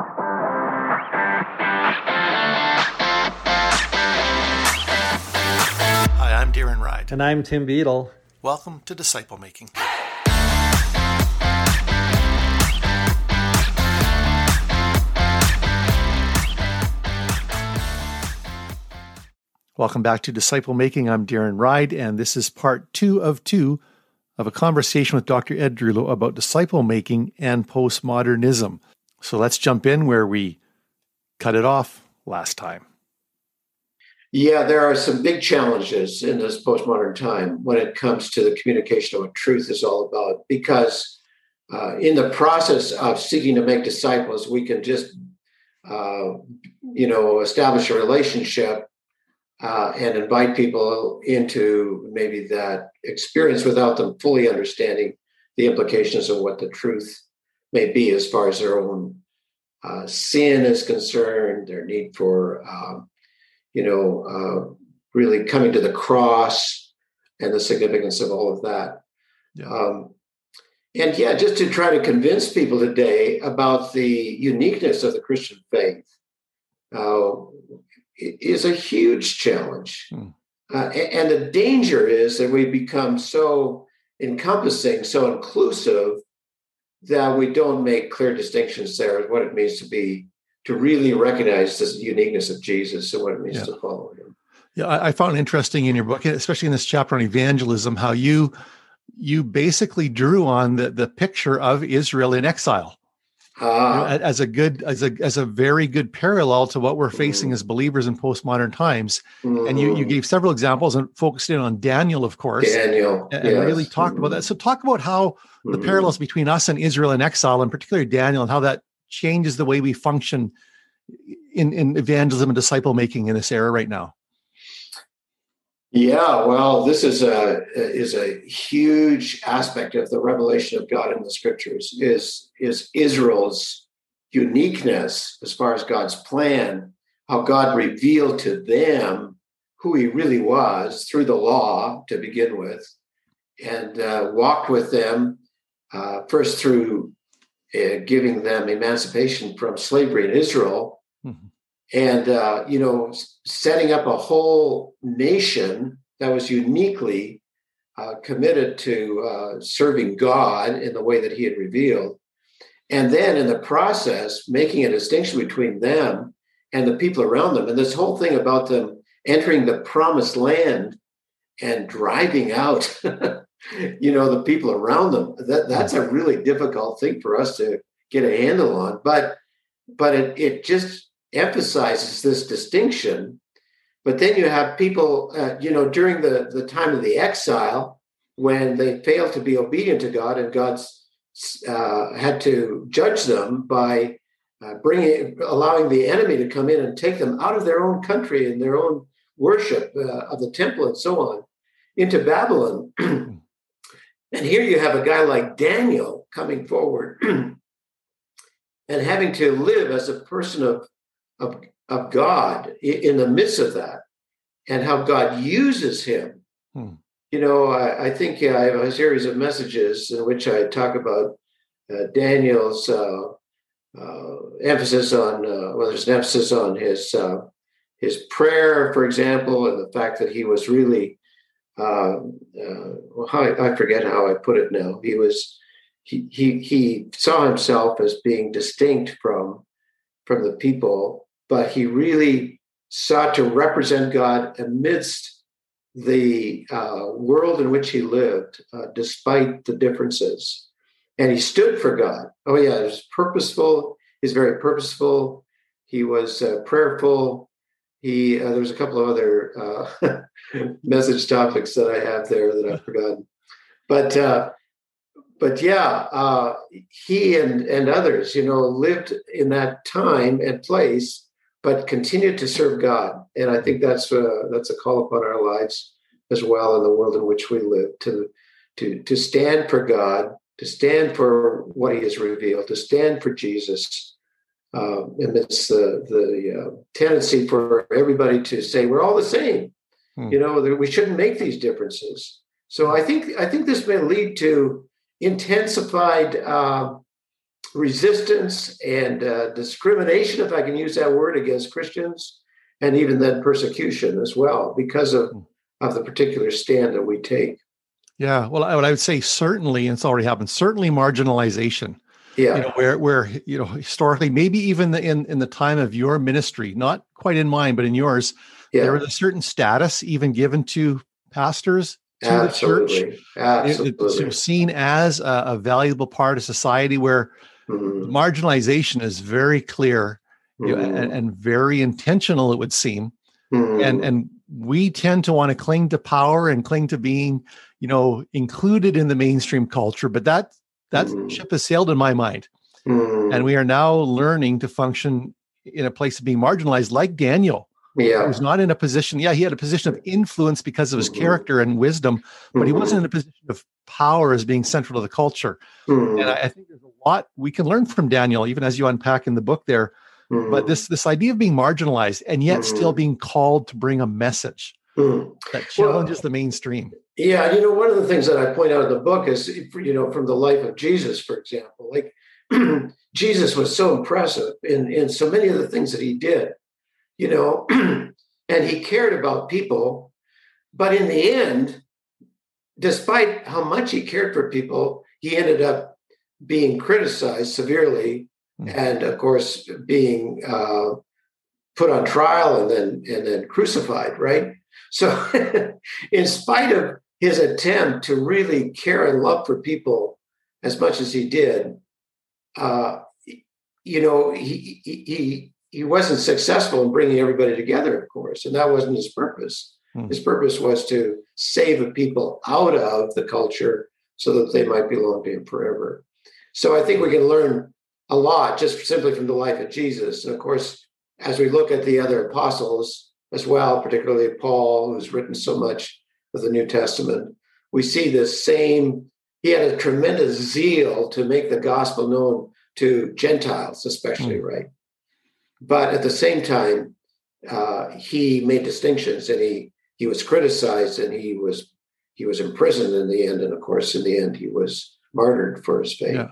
Hi, I'm Darren Ride. And I'm Tim Beadle. Welcome to Disciple Making. Welcome back to Disciple Making. I'm Darren Ride, and this is part two of two of a conversation with Dr. Ed Drewlo about disciple making and postmodernism. So let's jump in where we cut it off last time. Yeah, there are some big challenges in this postmodern time when it comes to the communication of what truth is all about. Because uh, in the process of seeking to make disciples, we can just, uh, you know, establish a relationship uh, and invite people into maybe that experience without them fully understanding the implications of what the truth may be as far as their own uh, sin is concerned, their need for um, you know, uh, really coming to the cross and the significance of all of that. Yeah. Um, and yeah, just to try to convince people today about the uniqueness of the Christian faith uh, is a huge challenge. Hmm. Uh, and the danger is that we become so encompassing, so inclusive, that we don't make clear distinctions there of what it means to be to really recognize this uniqueness of Jesus and what it means yeah. to follow him. Yeah, I, I found interesting in your book, especially in this chapter on evangelism, how you you basically drew on the the picture of Israel in exile. Uh, ah. as a good as a as a very good parallel to what we're facing mm. as believers in postmodern times mm. and you you mm. gave several examples and focused in on daniel of course daniel and, yes. really talked mm. about that so talk about how the mm. parallels between us and israel in exile and particularly daniel and how that changes the way we function in, in evangelism and disciple making in this era right now? Yeah, well, this is a is a huge aspect of the revelation of God in the scriptures is is Israel's uniqueness as far as God's plan, how God revealed to them who He really was through the law to begin with, and uh, walked with them uh, first through uh, giving them emancipation from slavery in Israel, mm-hmm. And uh, you know, setting up a whole nation that was uniquely uh, committed to uh, serving God in the way that He had revealed, and then in the process, making a distinction between them and the people around them, and this whole thing about them entering the promised land and driving out you know the people around them that that's a really difficult thing for us to get a handle on. But but it, it just emphasizes this distinction but then you have people uh, you know during the the time of the exile when they failed to be obedient to god and god's uh, had to judge them by uh, bringing allowing the enemy to come in and take them out of their own country and their own worship uh, of the temple and so on into babylon. And here you have a guy like Daniel coming forward and having to live as a person of, of, of God in the midst of that and how God uses him. Hmm. You know, I, I, think I have a series of messages in which I talk about uh, Daniel's uh, uh, emphasis on, uh, well, there's an emphasis on his uh, his prayer, for example, and the fact that he was really uh, uh, well, I, I forget how I put it now. He was he he he saw himself as being distinct from from the people, but he really sought to represent God amidst the uh, world in which he lived, uh, despite the differences. And he stood for God. Oh yeah, he was purposeful. He's very purposeful. He was uh, prayerful he uh, there's a couple of other uh, message topics that I have there that I've forgotten, but uh, but yeah, uh, he and and others, you know, lived in that time and place, but continue to serve God, and I think that's uh, that's a call upon our lives as well in the world in which we live to to to stand for God, to stand for what He has revealed, to stand for Jesus uh, amidst the the uh, tendency for everybody to say we're all the same. Hmm. You know, we shouldn't make these differences. So I think I think this may lead to intensified uh, resistance and uh, discrimination, if I can use that word, against Christians, and even then persecution as well because of, hmm. of the particular stand that we take. Yeah, well, I would, I would say certainly, and it's already happened. Certainly, marginalization. Yeah, you know, where where you know historically, maybe even in in the time of your ministry, not quite in mine, but in yours, yeah. there was a certain status even given to pastors to Absolutely. the church. Absolutely, it, it's seen as a, a, valuable part of society where mm-hmm. marginalization is very clear mm-hmm. you know, and, mm-hmm. and, very intentional. It would seem, mm-hmm. and and we tend to want to cling to power and cling to being you know included in the mainstream culture but that that mm. ship has sailed in my mind and we are now learning to function in a place of being marginalized like daniel yeah He was not in a position yeah he had a position of influence because of his mm-hmm. character and wisdom but mm-hmm. he wasn't in a position of power as being central to the culture mm-hmm. and I, I, think there's a lot we can learn from daniel even as you unpack in the book there but mm-hmm. this this idea of being marginalized and yet still mm-hmm. being called to bring a message that challenges well, the mainstream. Yeah, you know, one of the things that I point out in the book is, you know, from the life of Jesus, for example, like Jesus was so impressive in in so many of the things that he did, you know, and he cared about people, but in the end, despite how much he cared for people, he ended up being criticized severely, mm. and of course, being uh, put on trial and then and then crucified, right? So, in spite of his attempt to really care and love for people as much as he did, uh, you know, he, he he wasn't successful in bringing everybody together, of course, and that wasn't his purpose. Hmm. His purpose was to save the people out of the culture so that they might belong to him forever. So I think we can learn a lot just simply from the life of Jesus. And of course, as we look at the other apostles, as well, particularly Paul, who's written so much of the New Testament. We see this same, he had a tremendous zeal to make the gospel known to Gentiles, especially, mm. right? But at the same time, uh, he made distinctions and he he was criticized and he was he was imprisoned in the end and of course in the end he was martyred for his faith yeah.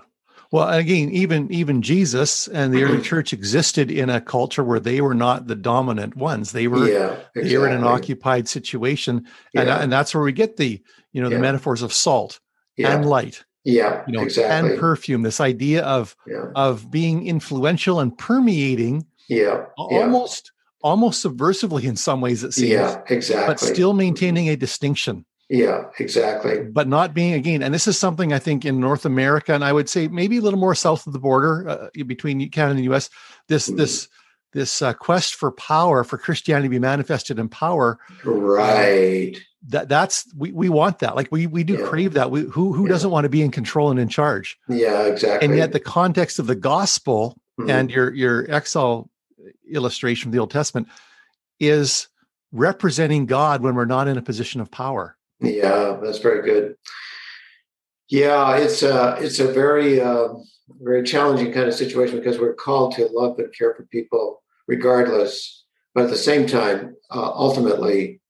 Well, again, even even Jesus and the early church existed in a culture where they were not the dominant ones. They were yeah, exactly. they were in an occupied situation, yeah. and and that's where we get the you know the yeah. metaphors of salt and light. Yeah, you know, exactly. and perfume. This idea of of being influential and permeating. Yeah, almost almost subversively in some ways. It seems. Yeah, exactly. But still maintaining a distinction. Yeah, exactly. But not being again, and this is something I think in North America, and I would say maybe a little more south of the border uh, between Canada and the U.S. This mm this this uh, quest for power for Christianity to be manifested in power, right? Uh, that that's we we want that. Like we we do yeah. crave that. We who who yeah. doesn't want to be in control and in charge? Yeah, exactly. And yet the context of the gospel mm and your your exile illustration from the Old Testament is representing God when we're not in a position of power. Yeah, that's very good. Yeah, it's a it's a very uh, very challenging kind of situation because we're called to love and care for people regardless, but at the same time, uh, ultimately,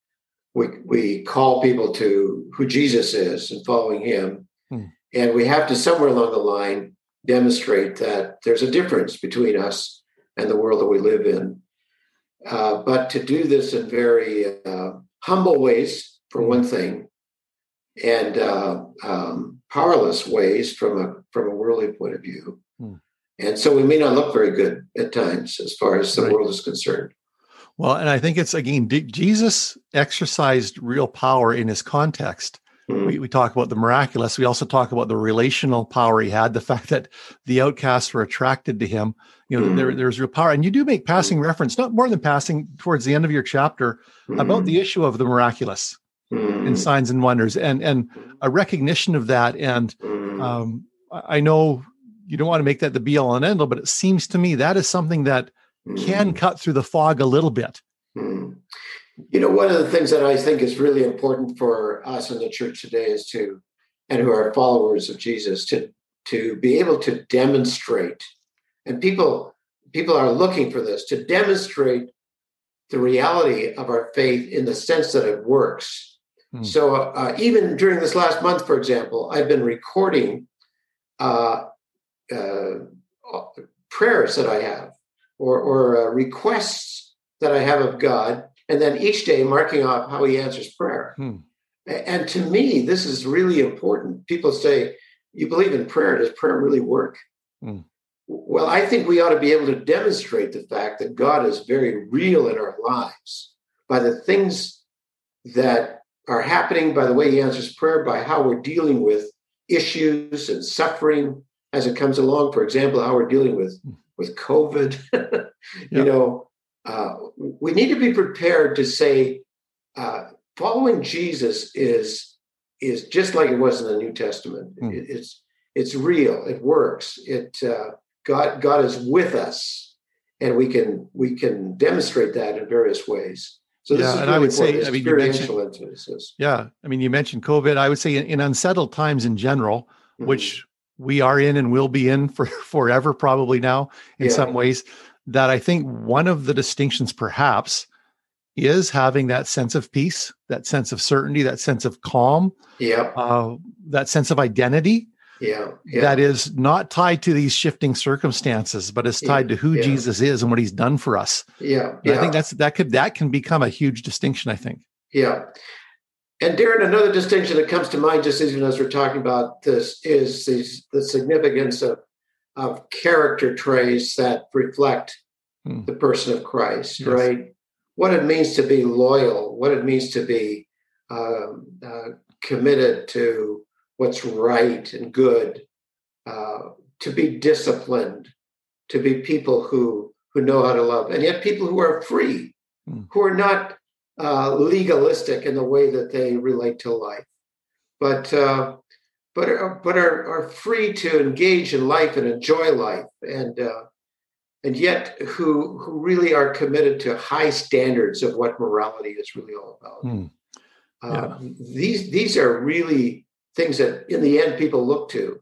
we we call people to who Jesus is and following Him, hmm. and we have to somewhere along the line demonstrate that there's a difference between us and the world that we live in. Uh, but to do this in very uh, humble ways for one thing, and uh, um, powerless ways from a from a worldly point of view. Hmm. And so we may not look very good at times as far as the right. world is concerned. Well, and I think it's again, Jesus exercised real power in his context. Mm-hmm. We, we talk about the miraculous. We also talk about the relational power he had, the fact that the outcasts were attracted to him. You know, there, there's real power. And you do make passing mm-hmm. reference, not more than passing, towards the end of your chapter about the issue of the miraculous mm. in signs and wonders and and a recognition of that and mm. um, i know you don't want to make that the be all and end all but it seems to me that is something that mm. can cut through the fog a little bit mm. You know one of the things that i think is really important for us in the church today is to and who are followers of jesus to to be able to demonstrate and people people are looking for this to demonstrate the reality of our faith in the sense that it works Hmm. So uh, even during this last month, for example, I've been recording uh, uh, prayers that I have or, or uh, requests that I have of God, and then each day marking off how He answers prayer. Hmm. And to me, this is really important. People say, You believe in prayer. Does prayer really work? Hmm. Well, I think we ought to be able to demonstrate the fact that God is very real in our lives by the things that are happening, by the way He answers prayer, by how we're dealing with issues and suffering as it comes along. For example, how we're dealing with hmm. with COVID. you know, uh, we need to be prepared to say uh, following Jesus is is just like it was in the New Testament. Mm. It, it's it's real. It works. It uh, God God is with us, and we can we can demonstrate that in various ways. So this yeah, is and really I would say, I mean, you mentioned, yeah, I mean, you mentioned COVID. I would say in, in unsettled times in general, mm-hmm. which we are in and will be in for forever, probably now in yeah. some ways, that I think one of the distinctions, perhaps, is having that sense of peace, that sense of certainty, that sense of calm, yeah, uh, that sense of identity. Yeah, yeah, that is not tied to these shifting circumstances, but is tied yeah, to who yeah. Jesus is and what He's done for us. Yeah, I think that's that could that can become a huge distinction. I think. Yeah, and Darren, another distinction that comes to mind just even as we're talking about this is the, the significance of of character traits that reflect hmm. the person of Christ, yes. right? what it means to be loyal, what it means to be um, uh, committed to what's right and good, uh, to be disciplined, to be people who who know how to love, and yet people who are free, mm. who are not uh, legalistic in the way that they relate to life, but uh, but are, but are, are free to engage in life and enjoy life and uh, and yet who who really are committed to high standards of what morality is really all about. Mm. Uh, these these are really things that in the end people look to,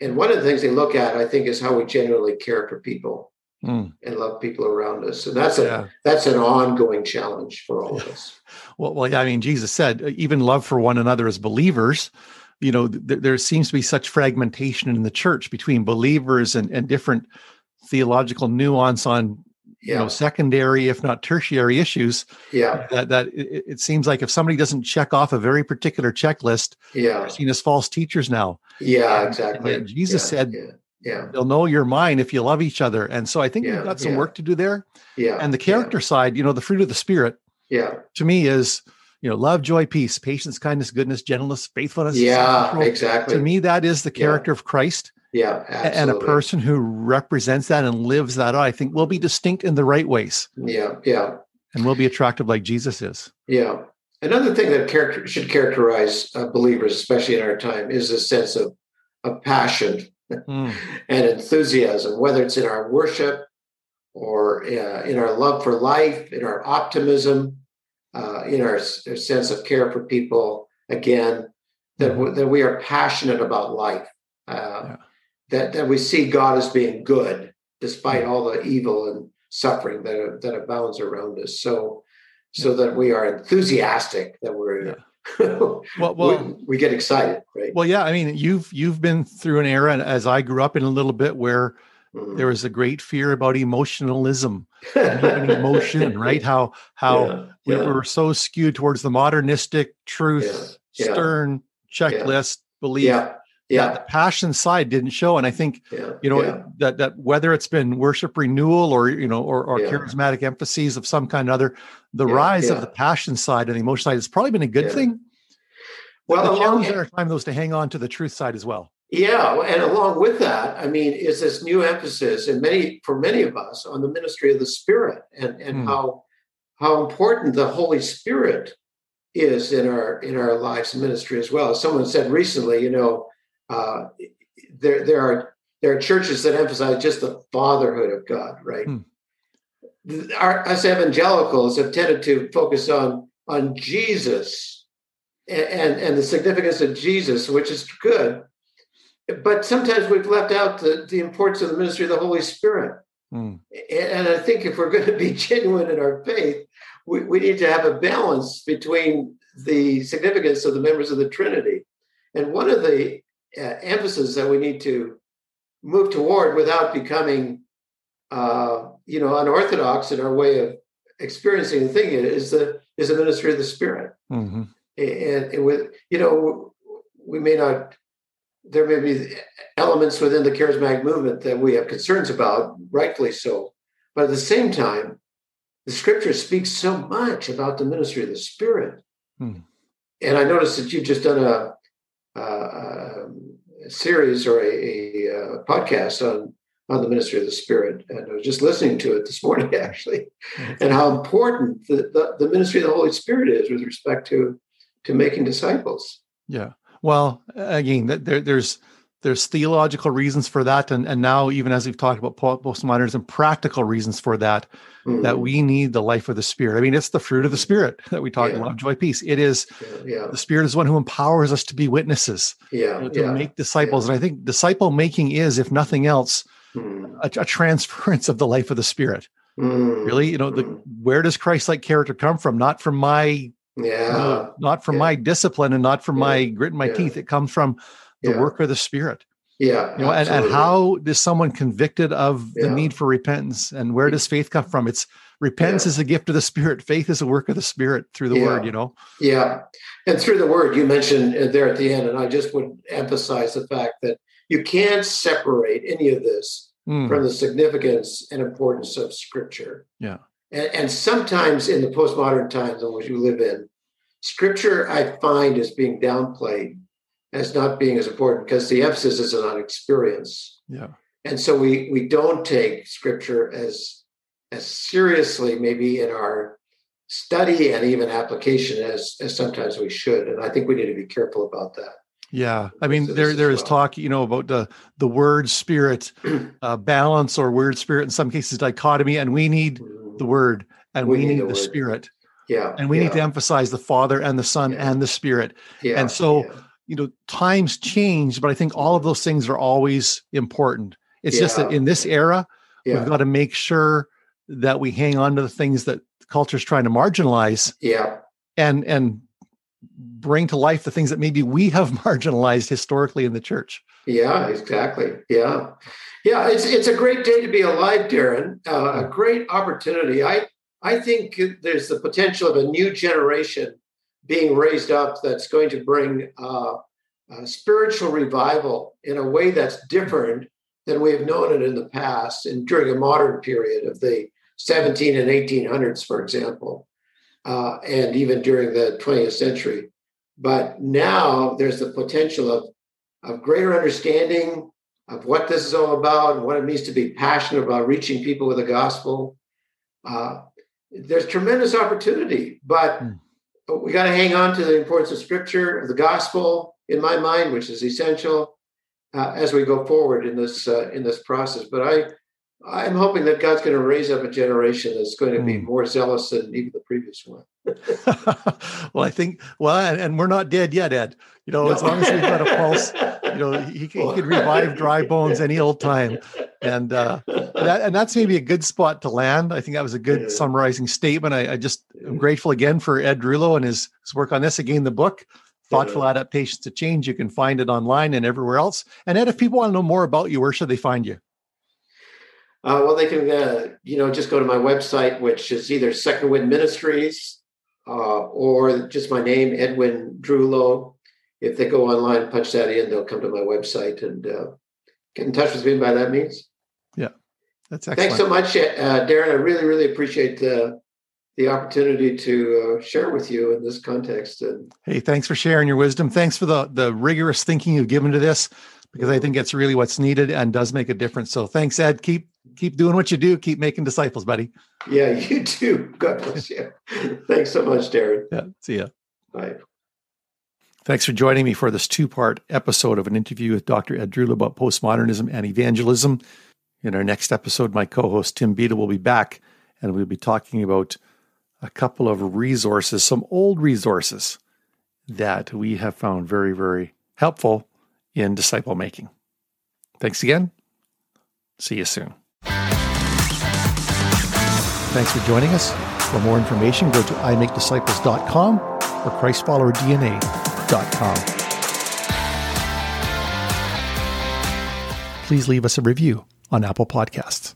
and one of the things they look at, I think, is how we genuinely care for people mm. and love people around us, and that's a yeah. that's an ongoing challenge for all of us. Well, well, yeah, I mean, Jesus said, even love for one another as believers you know th- there seems to be such fragmentation in the church between believers and, and different theological nuance on yeah. you know secondary if not tertiary issues yeah. that that it, it, seems like if somebody doesn't check off a very particular checklist yeah. seen as false teachers now. Yeah exactly. and jesus yeah, said yeah. yeah. They'll know you're mine if you love each other. And so i think we've got some work to do there. Yeah and the character side you know the fruit of the spirit yeah. to me is you know love joy peace patience kindness goodness gentleness faithfulness yeah exactly to me that is the character of christ yeah, absolutely. and a person who represents that and lives that out, I think will be distinct in the right ways. Yeah, yeah, and will be attractive like Jesus is. Yeah. Another thing that character, should characterize uh, believers, especially in our time, is a sense of of passion mm. and enthusiasm, whether it's in our worship or uh, in our love for life, in our optimism, uh, in our, our, sense of care for people. Again, that, mm. that we are passionate about life. Uh, yeah that, that we see God as being good despite all the evil and suffering that, that abounds around us. So, so that we are enthusiastic, that we're yeah. well, well we, we, get excited, right? Well, yeah. I mean, you've you've been through an era, and as I grew up in a little bit, where mm. there was a great fear about emotionalism, and emotion, right? How how yeah, we yeah. were so skewed towards the modernistic truth, stern checklist belief yeah the passion side didn't show and i think yeah. you know yeah. that that whether it's been worship renewal or you know or, or yeah. charismatic emphases of some kind or other the rise of the passion side and the emotion side has probably been a good thing well the challenge in our time those to hang on to the truth side as well yeah and along with that i mean is this new emphasis and many for many of us on the ministry of the spirit and and mm. how how important the holy spirit is in our in our lives and ministry as well someone said recently you know uh, there there are there are churches that emphasize just the fatherhood of God, right? Hmm. Our, us evangelicals have tended to focus on on Jesus and, and, and the significance of Jesus, which is good. But sometimes we've left out the, the importance of the ministry of the Holy Spirit. Hmm. And I think if we're going to be genuine in our faith, we, we need to have a balance between the significance of the members of the Trinity. And one of the uh, emphasis that we need to move toward without becoming, uh, you know, unorthodox in our way of experiencing the thing is the is the ministry of the Spirit. Mm-hmm. And, and with you know, we may not. There may be elements within the charismatic movement that we have concerns about, rightfully so. But at the same time, the Scripture speaks so much about the ministry of the Spirit. Mm. And I noticed that you've just done a, a, a series or a, a, podcast on on the ministry of the Spirit, and I was just listening to it this morning, actually, and how important the, the, the ministry of the Holy Spirit is with respect to to making disciples. Yeah. Well, again, there, there's there's theological reasons for that and, and now even as we've talked about postmodernism practical reasons for that mm-hmm. that we need the life of the spirit i mean it's the fruit of the spirit that we talk yeah. love joy peace it is yeah, yeah. the spirit is one who empowers us to be witnesses yeah, to make disciples and i think disciple making is if nothing else mm. a, a, transference of the life of the spirit mm. really you know the mm. where does christ like character come from not from my yeah. Not from my discipline and not from my grit in my teeth. It comes from the yeah. work of the spirit. Yeah you know and, and how is someone convicted of yeah. the need for repentance? And where does faith come from? It's repentance yeah. is a gift of the spirit. Faith is a work of the spirit through the word you know? Yeah. And through the word you mentioned there at the end and i just would emphasize the fact that you can't separate any of this mm. from the significance and importance of scripture. Yeah. And, and sometimes in the postmodern times in which you live in scripture i find is being downplayed as not being as important because the emphasis is on experience. Yeah. And so we we don't take scripture as as seriously maybe in our study and even application as as sometimes we should. And I think we need to be careful about that. Yeah, I mean, there there is talk, you know, about the the word spirit uh, balance or word spirit in some cases dichotomy, and we need mm-hmm. the word and we, we need, need, the, the spirit. Yeah, and we yeah. need to emphasize the Father and the Son yeah. and the Spirit. Yeah, and so yeah. you know times change but i think all of those things are always important. It's just that in this era we've got to make sure that we hang on to the things that culture is trying to marginalize yeah. and and bring to life the things that maybe we have marginalized historically in the church. Yeah exactly. Yeah. Yeah it's it's a great day to be alive darren. Uh, a great opportunity. I i think there's the potential of a new generation being raised up that's going to bring uh, spiritual revival in a way that's different than we have known it in the past and during a modern period of the 17 and 1800s, for example, uh, and even during the 20th century. But now there's the potential of, of greater understanding of what this is all about and what it means to be passionate about reaching people with the gospel. Uh, there's tremendous opportunity, but mm we got to hang on to the importance of scripture, of the gospel, in my mind, which is essential uh, as we go forward in this uh, in this process. But I I'm hoping that God's going to raise up a generation that's going to be hmm. more zealous than even the previous one. well, I think well, and, and, we're not dead yet, Ed. You know, no. as long as we've got a pulse, you know, he, he could revive dry bones any old time, and uh, that and that's maybe a good spot to land. I think that was a good yeah. summarizing statement. I, I just am grateful again for Ed Drewlo and his, his work on this. Again, the book. Thoughtful adaptations to change. You can find it online and everywhere else. And Ed, if people want to know more about you, where should they find you? Uh, well, they can, uh, you know, just go to my website, which is either Second Wind Ministries uh, or just my name, Edwin Drewlo. If they go online, punch that in, they'll come to my website and uh, get in touch with me by that means. Yeah, that's excellent. Thanks so much, uh, Darren. I really, really appreciate the the opportunity to uh, share with you in this context. And hey, thanks for sharing your wisdom. Thanks for the the rigorous thinking you've given to this because I think it's really what's needed and does make a difference. So thanks, Ed. Keep keep doing what you do. Keep making disciples, buddy. Yeah, you too. God bless you. thanks so much, Darren. Yeah. See ya. Bye. Thanks for joining me for this two part episode of an interview with Dr. Ed Drew about postmodernism and evangelism. In our next episode, my co host Tim Beadle will be back and we'll be talking about a couple of resources, some old resources that we have found very, very helpful in disciple making. Thanks again. See you soon. Thanks for joining us. For more information, go to imakedisciples.com or ChristFollowerDNA.com. please leave us a review on Apple Podcasts.